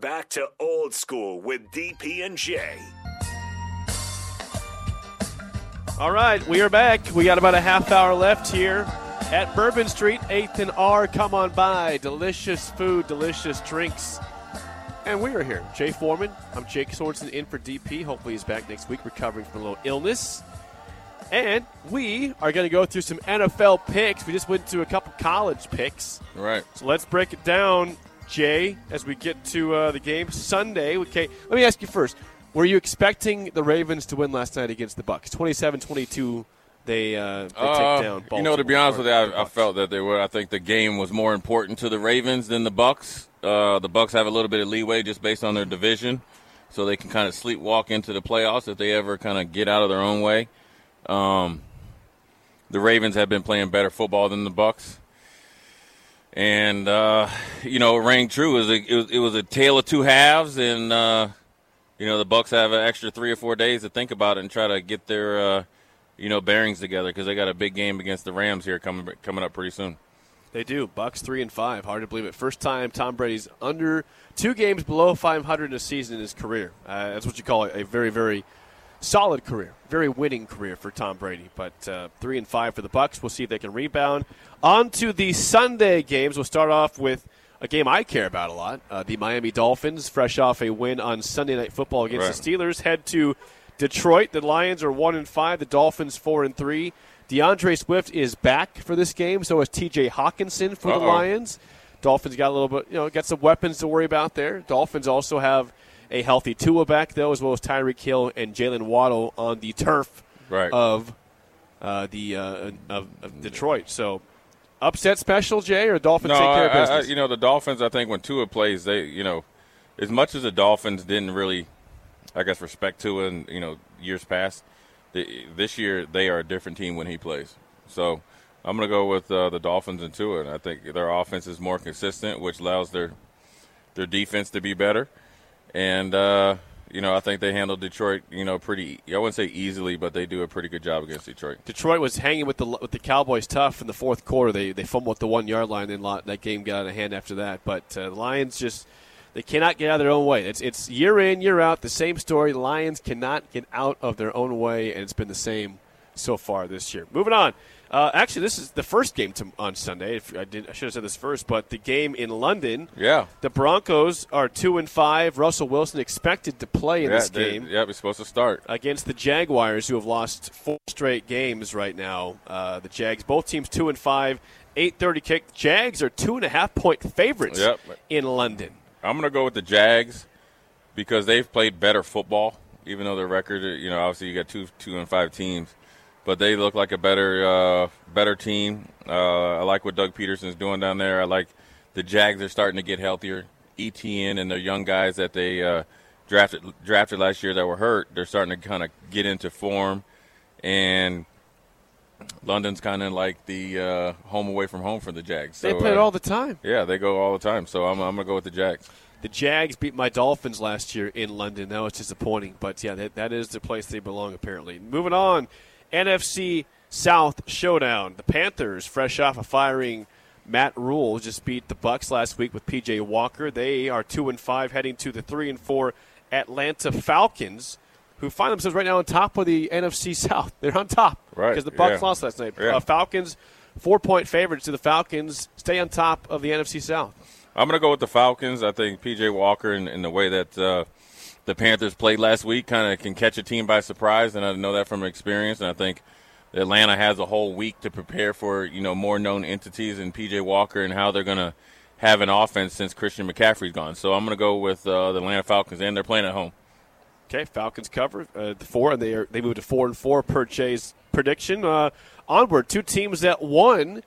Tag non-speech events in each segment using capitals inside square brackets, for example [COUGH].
Back to old school with DP and J. All right, we are back. We got about a half hour left here at Bourbon Street, 8th and R. Come on by. Delicious food, delicious drinks. And we are here. Jay Foreman. I'm Jake Sorensen in for DP. Hopefully he's back next week recovering from a little illness. And we are going to go through some NFL picks. We just went through a couple college picks. Right. So let's break it down, Jay, as we get to uh, the game Sunday. Okay, let me ask you first. Were you expecting the Ravens to win last night against the Bucks? 27-22 they, uh, they take Uh, down you know, to be honest with you, I, I felt that they were. I think the game was more important to the Ravens than the Bucks. Uh, the Bucks have a little bit of leeway just based on their division, so they can kind of sleepwalk into the playoffs if they ever kind of get out of their own way. Um, the Ravens have been playing better football than the Bucks, and uh, you know, it rang true. It was, a, it was it was a tale of two halves, and uh, you know, the Bucks have an extra three or four days to think about it and try to get their uh, you know bearings together because they got a big game against the Rams here coming coming up pretty soon. They do. Bucks three and five. Hard to believe it. First time Tom Brady's under two games below 500 in a season in his career. Uh, that's what you call a, a very, very solid career, very winning career for Tom Brady. But uh, three and five for the Bucks. We'll see if they can rebound. On to the Sunday games. We'll start off with a game I care about a lot. Uh, the Miami Dolphins, fresh off a win on Sunday Night Football against Right. the Steelers, head to Detroit. The Lions are one and five. The Dolphins four and three. D'Andre Swift is back for this game. So is T.J. Hockenson for the Uh-oh. Lions. Dolphins got a little bit, you know, got some weapons to worry about there. Dolphins also have a healthy Tua back though, as well as Tyreek Hill and Jaylen Waddle on the turf Right. of uh, the uh, of, of Detroit. So upset special, Jay, or Dolphins no, take care of I- I- you know the Dolphins. I think when Tua plays, they you know, as much as the Dolphins didn't really, I guess, respect Tua in you know years past, the, this year they are a different team when he plays. So I'm going to go with uh, the Dolphins and Tua, and I think their offense is more consistent, which allows their their defense to be better. And uh, you know, I think they handled Detroit, you know, pretty. I wouldn't say easily, but they do a pretty good job against Detroit. Detroit was hanging with the with the Cowboys tough in the fourth quarter. They they fumbled the one yard line, and that game got out of hand after that. But uh, the Lions just they cannot get out of their own way. It's it's year in year out the same story. Lions cannot get out of their own way, and it's been the same so far this year. Moving on. Uh, actually, this is the first game to, on Sunday. If I did, I should have said this first, but the game in London. Yeah. The Broncos are two and five. Russell Wilson expected to play in yeah, this they- game Yeah, we're supposed to start. against the Jaguars, who have lost four straight games right now. Uh, the Jags, both teams two and five, eight thirty kick. Jags are two and a half point favorites Yep. in London. I'm going to go with the Jags because they've played better football, even though their record, you know, obviously you got two two and five teams, but they look like a better uh, better team. Uh, I like what Doug Pederson's doing down there. I like the Jags are starting to get healthier. ETN and their young guys that they uh, drafted drafted last year that were hurt, they're starting to kind of get into form, and London's kind of like the uh, home away from home for the Jags. They play it uh, all the time. yeah, they go all the time. So I'm, I'm going to go with the Jags. The Jags beat my Dolphins last year in London. That was disappointing, but yeah, that, that is the place they belong apparently. Moving on, NFC South showdown. The Panthers, fresh off of firing Matt Rhule, just beat the Bucks last week with PJ Walker. They are two and five, heading to the three and four Atlanta Falcons, who find themselves right now on top of the NFC South. [LAUGHS] They're on top Right, because the Bucks yeah. lost last night. Yeah. Uh, Falcons, four point favorites to the Falcons, stay on top of the NFC South. I'm going to go with the Falcons. I think PJ Walker and, and the way that uh, the Panthers played last week kind of can catch a team by surprise, and I know that from experience. And I think Atlanta has a whole week to prepare for you know more known entities and PJ Walker and how they're going to have an offense since Christian McCaffrey's gone. So I'm going to go with uh, the Atlanta Falcons, and they're playing at home. Okay, Falcons cover uh, the four, and they are they moved to four and four per Jay's prediction. Uh, onward, two teams that won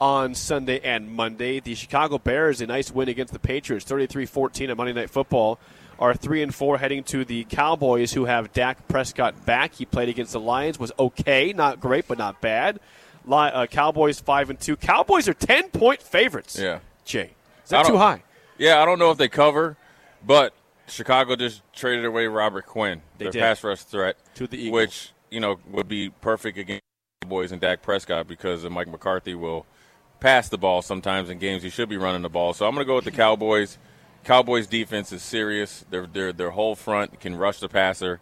on Sunday and Monday. The Chicago Bears, a nice win against the Patriots, 33-14 on Monday Night Football, are three and four heading to the Cowboys, who have Dak Prescott back. He played against the Lions, was okay, not great, but not bad. Uh, Cowboys five and two. Cowboys are ten point favorites. Yeah. Jay, is that too high? Yeah, I don't know if they cover, but Chicago just traded away Robert Quinn, They their did. pass rush threat, To the Eagles. which you know would be perfect against the boys and Dak Prescott because Mike McCarthy will pass the ball sometimes in games. He should be running the ball. So I'm going to go with the Cowboys. Cowboys defense is serious. Their their their whole front can rush the passer.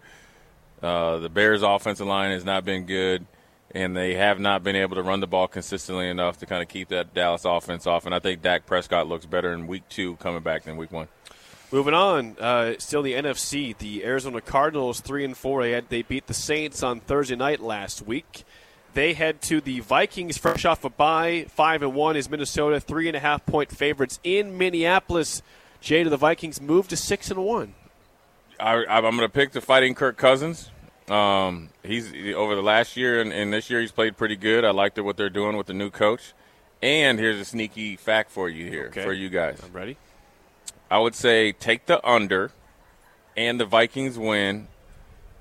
Uh, the Bears offensive line has not been good, and they have not been able to run the ball consistently enough to kind of keep that Dallas offense off. And I think Dak Prescott looks better in Week Two coming back than Week One. Moving on, uh, still the NFC. The Arizona Cardinals three and four. They had they beat the Saints on Thursday night last week. They head to the Vikings, fresh off a bye. Five and one is Minnesota. Three and a half point favorites in Minneapolis. Jay to the Vikings move to six and one. I, I'm going to pick the fighting Kirk Cousins. Um, he's over the last year and, and, this year he's played pretty good. I liked what they're doing with the new coach. And here's a sneaky fact for you here okay. for you guys. I'm ready. I would say take the under and the Vikings win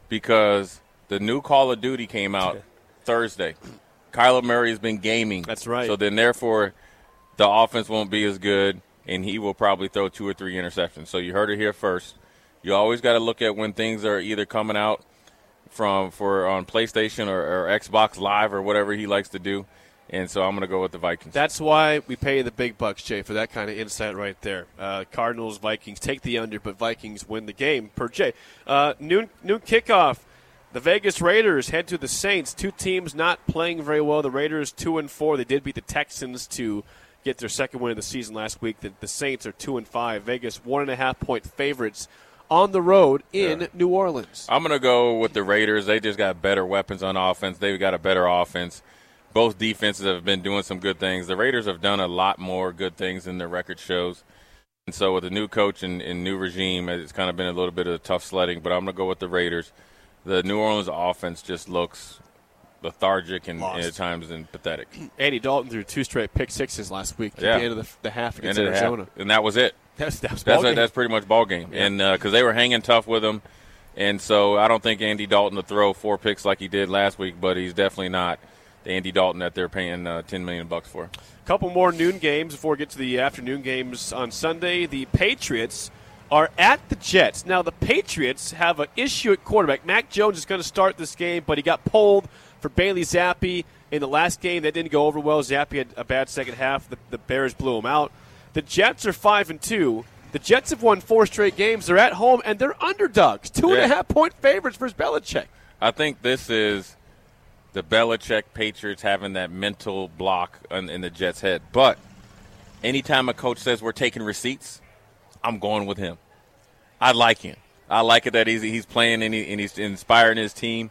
because the new Call of Duty came out Thursday. Kyler Murray has been gaming. That's right. So then, therefore, the offense won't be as good, and he will probably throw two or three interceptions. So you heard it here first. You always got to look at when things are either coming out from for on PlayStation or, or Xbox Live or whatever he likes to do. And so I'm going to go with the Vikings. That's why we pay the big bucks, Jay, for that kind of insight right there. Uh, Cardinals, Vikings take the under, but Vikings win the game per Jay. Uh, noon, noon kickoff. The Vegas Raiders head to the Saints. Two teams not playing very well. The Raiders two and four. They did beat the Texans to get their second win of the season last week. The, the Saints are two and five. Vegas one and a half point favorites on the road in Yeah. New Orleans. I'm going to go with the Raiders. They just got better weapons on offense. They've got a better offense. Both defenses have been doing some good things. The Raiders have done a lot more good things than their record shows. And so, with a new coach and, and new regime, it's kind of been a little bit of a tough sledding. But I'm going to go with the Raiders. The New Orleans offense just looks lethargic and, and at times and pathetic. [CLEARS THROAT] Andy Dalton threw two straight pick sixes last week Yeah. at the end of the, the half against Arizona. happened. and that was it. [LAUGHS] That's, That's ball game. that's pretty much ball game, Yeah. and because they were hanging tough with him, and so I don't think Andy Dalton to throw four picks like he did last week, but he's definitely not the Andy Dalton that they're paying uh, ten million bucks for. A couple more noon games before we get to the afternoon games on Sunday. The Patriots are at the Jets. Now, the Patriots have an issue at quarterback. Mac Jones is going to start this game, but he got pulled for Bailey Zappe in the last game. That didn't go over well. Zappe had a bad second half. The, the Bears blew him out. The Jets are 5 and 2. The Jets have won four straight games. They're at home, and they're underdogs. Two and a half point favorites versus Belichick. I think this is the Belichick Patriots having that mental block in, in the Jets' head. But anytime a coach says we're taking receipts, I'm going with him. I like him. I like it that he's he's playing and, he, and he's inspiring his team.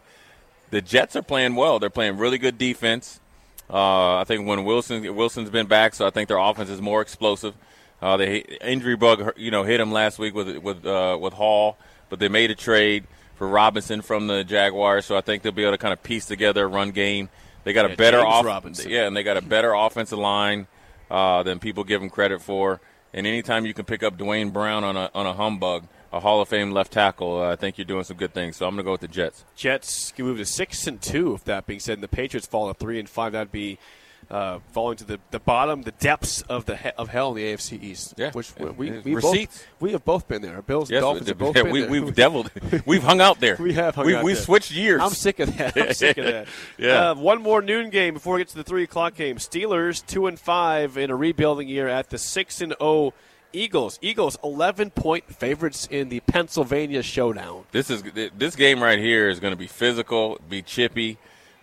The Jets are playing well. They're playing really good defense. Uh, I think when Wilson Wilson's been back, so I think their offense is more explosive. Uh, the injury bug, you know, hit him last week with with uh, with Hall, but they made a trade for Robinson from the Jaguars, so I think they'll be able to kind of piece together a run game. They got Yeah, a better James off, yeah, and they got a better offensive line uh, than people give them credit for. And anytime you can pick up Duane Brown on a on a humbug, a Hall of Fame left tackle, uh, I think you're doing some good things. So I'm going to go with the Jets. Jets can move to six and two. If that being said, and the Patriots fall to three and five, that'd be uh, falling to the, the bottom, the depths of the he- of hell in the AFC East. Yeah. which we, we, we both we have both been there. Our Bills and Yes, Dolphins we, have both been we, there. we've [LAUGHS] deviled, we've hung out there. We have hung we've, out We've there. switched years. I'm sick of that. I'm sick of that. [LAUGHS] Yeah. Uh, one more noon game before we get to the three o'clock game. Steelers two and five in a rebuilding year at the six and zero Eagles. Eagles eleven point favorites in the Pennsylvania showdown. This is this game right here is going to be physical, be chippy.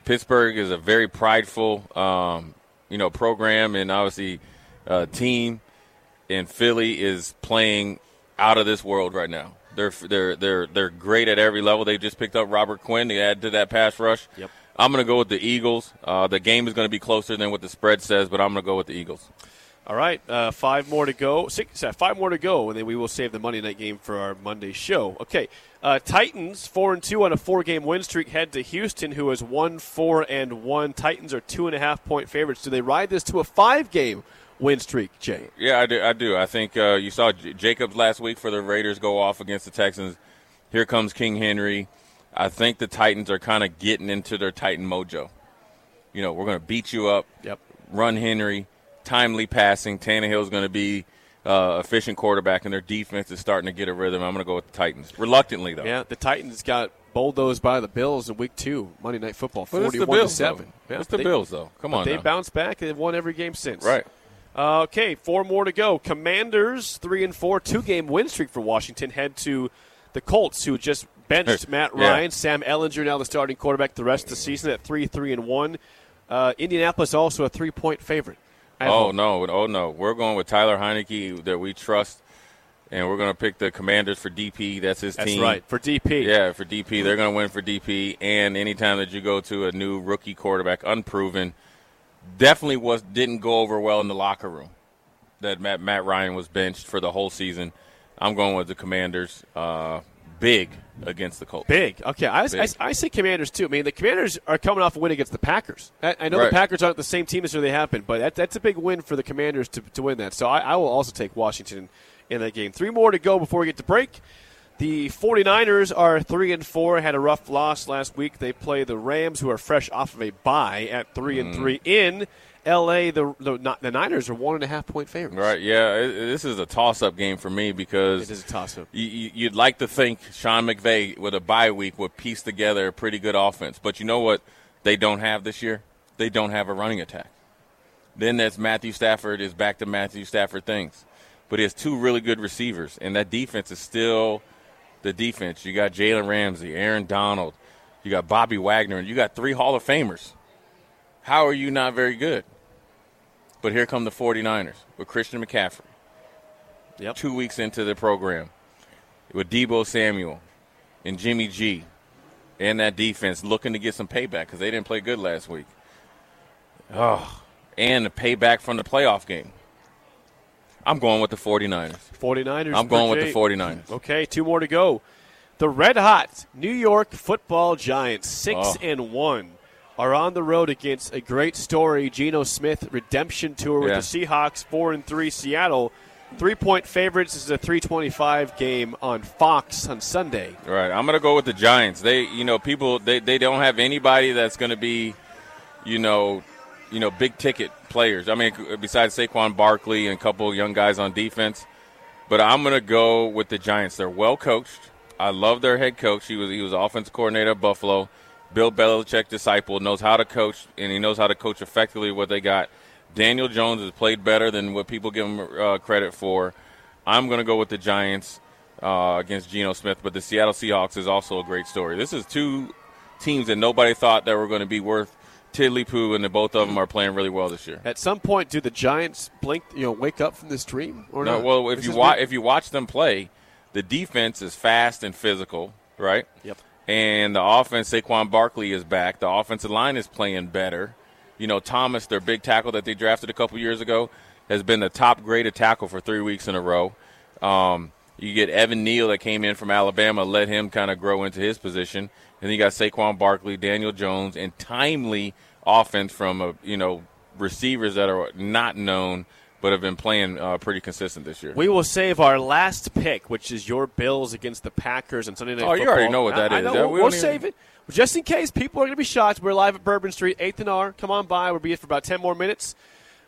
Pittsburgh is a very prideful, um, you know, program and obviously uh, team. And Philly is playing out of this world right now. They're they're they're they're great at every level. They just picked up Robert Quinn to add to that pass rush. Yep. I'm going to go with the Eagles. Uh, the game is going to be closer than what the spread says, but I'm going to go with the Eagles. All right, uh, five more to go. Six, five more to go, and then we will save the Monday night game for our Monday show. Okay, uh, Titans four and two on a four-game win streak head to Houston, who has won four and one. Titans are two and a half point favorites. Do they ride this to a five-game win streak, Jay? Yeah, I do. I do. I think uh, you saw J- Jacobs last week for the Raiders go off against the Texans. Here comes King Henry. I think the Titans are kind of getting into their Titan mojo. You know, we're going to beat you up, Yep. run Henry, timely passing. Tannehill's going to be uh, efficient quarterback, and their defense is starting to get a rhythm. I'm going to go with the Titans, reluctantly though. Yeah, the Titans got bulldozed by the Bills in Week Two, Monday Night Football, But it's the forty-one Bills, to seven. though. Yeah, It's the they- Bills, though. Come on, they now. bounced back and they've won every game since. right? Uh, okay, four more to go. Commanders three and four, two game win streak for Washington. Head to the Colts, who just benched [LAUGHS] Matt Yeah. Ryan. Sam Ehlinger now the starting quarterback the rest of the season at three three and one. Uh, Indianapolis also a three point favorite. Oh no, oh no, we're going with Tyler Heinicke that we trust, and we're going to pick the Commanders for DP. That's his that's team. That's right for DP. Yeah, for DP, they're going to win for DP. And anytime that you go to a new rookie quarterback, unproven, definitely was didn't go over well in the locker room. That Matt Matt Ryan was benched for the whole season. I'm going with the Commanders. Uh, big against the Colts. Big. Okay, I, I, Big. I say Commanders too. I mean, the Commanders are coming off a win against the Packers. I, I know Right. the Packers aren't the same team as where they have been, but that, that's a big win for the Commanders to, to win that. So I, I will also take Washington in that game. Three more to go before we get to break. The 49ers are 3 and 4, had a rough loss last week. They play the Rams who are fresh off of a bye at 3 and mm. 3 in LA. The, the the Niners are one and a half point favorites. Right? Yeah, it, this is a toss-up game for me because It is a toss up. you- you'd like to think Sean McVay with a bye week would piece together a pretty good offense, but you know what they don't have this year? They don't have a running attack. Then that's Matthew Stafford is back to Matthew Stafford things, but he has two really good receivers, and that defense is still the defense. You got Jalen Ramsey, Aaron Donald, you got Bobby Wagner, and you got three Hall of Famers. How are you not very good? But here come the 49ers with Christian McCaffrey Yep. two weeks into the program with Deebo Samuel and Jimmy G and that defense looking to get some payback because they didn't play good last week. Oh, and the payback from the playoff game. I'm going with the 49ers. 49ers. I'm going with the Jay. 49ers. Okay, two more to go. The red hot New York Football Giants, six Oh. and one, are on the road against a great story, Geno Smith redemption tour with Yeah. the Seahawks, four and three Seattle. Three point favorites. This is a 325 game on Fox on Sunday. Right. I'm going to go with the Giants. They, you know, people they, they don't have anybody that's going to be, you know, you know, big ticket players. I mean, besides Saquon Barkley and a couple young guys on defense. But I'm going to go with the Giants. They're well coached. I love their head coach. He was he was offensive coordinator at Buffalo. Bill Belichick disciple knows how to coach and he knows how to coach effectively what they got. Daniel Jones has played better than what people give him uh, credit for. I'm going to go with the Giants uh, against Geno Smith, but the Seattle Seahawks is also a great story. This is two teams that nobody thought that were going to be worth tiddly poo, and the both of them are playing really well this year. At some point, do the Giants blink? You know, wake up from this dream or No, not? well, if This you watch if you watch them play, the defense is fast and physical, right? Yep. And the offense, Saquon Barkley is back. The offensive line is playing better. You know, Thomas, their big tackle that they drafted a couple years ago, has been the top graded tackle for three weeks in a row. Um, you get Evan Neal that came in from Alabama, let him kind of grow into his position. And then you got Saquon Barkley, Daniel Jones, and timely offense from uh, you know receivers that are not known but have been playing uh, pretty consistent this year. We will save our last pick, which is your Bills against the Packers on Sunday Night Oh, you already know what that I, I know. We we'll save it. Just in case people are going to be shocked, we're live at Bourbon Street, 8th and R. Come on by. We'll be here for about 10 more minutes.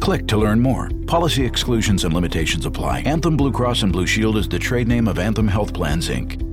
Click to learn more. Policy exclusions and limitations apply. Anthem Blue Cross and Blue Shield is the trade name of Anthem Health Plans, Inc.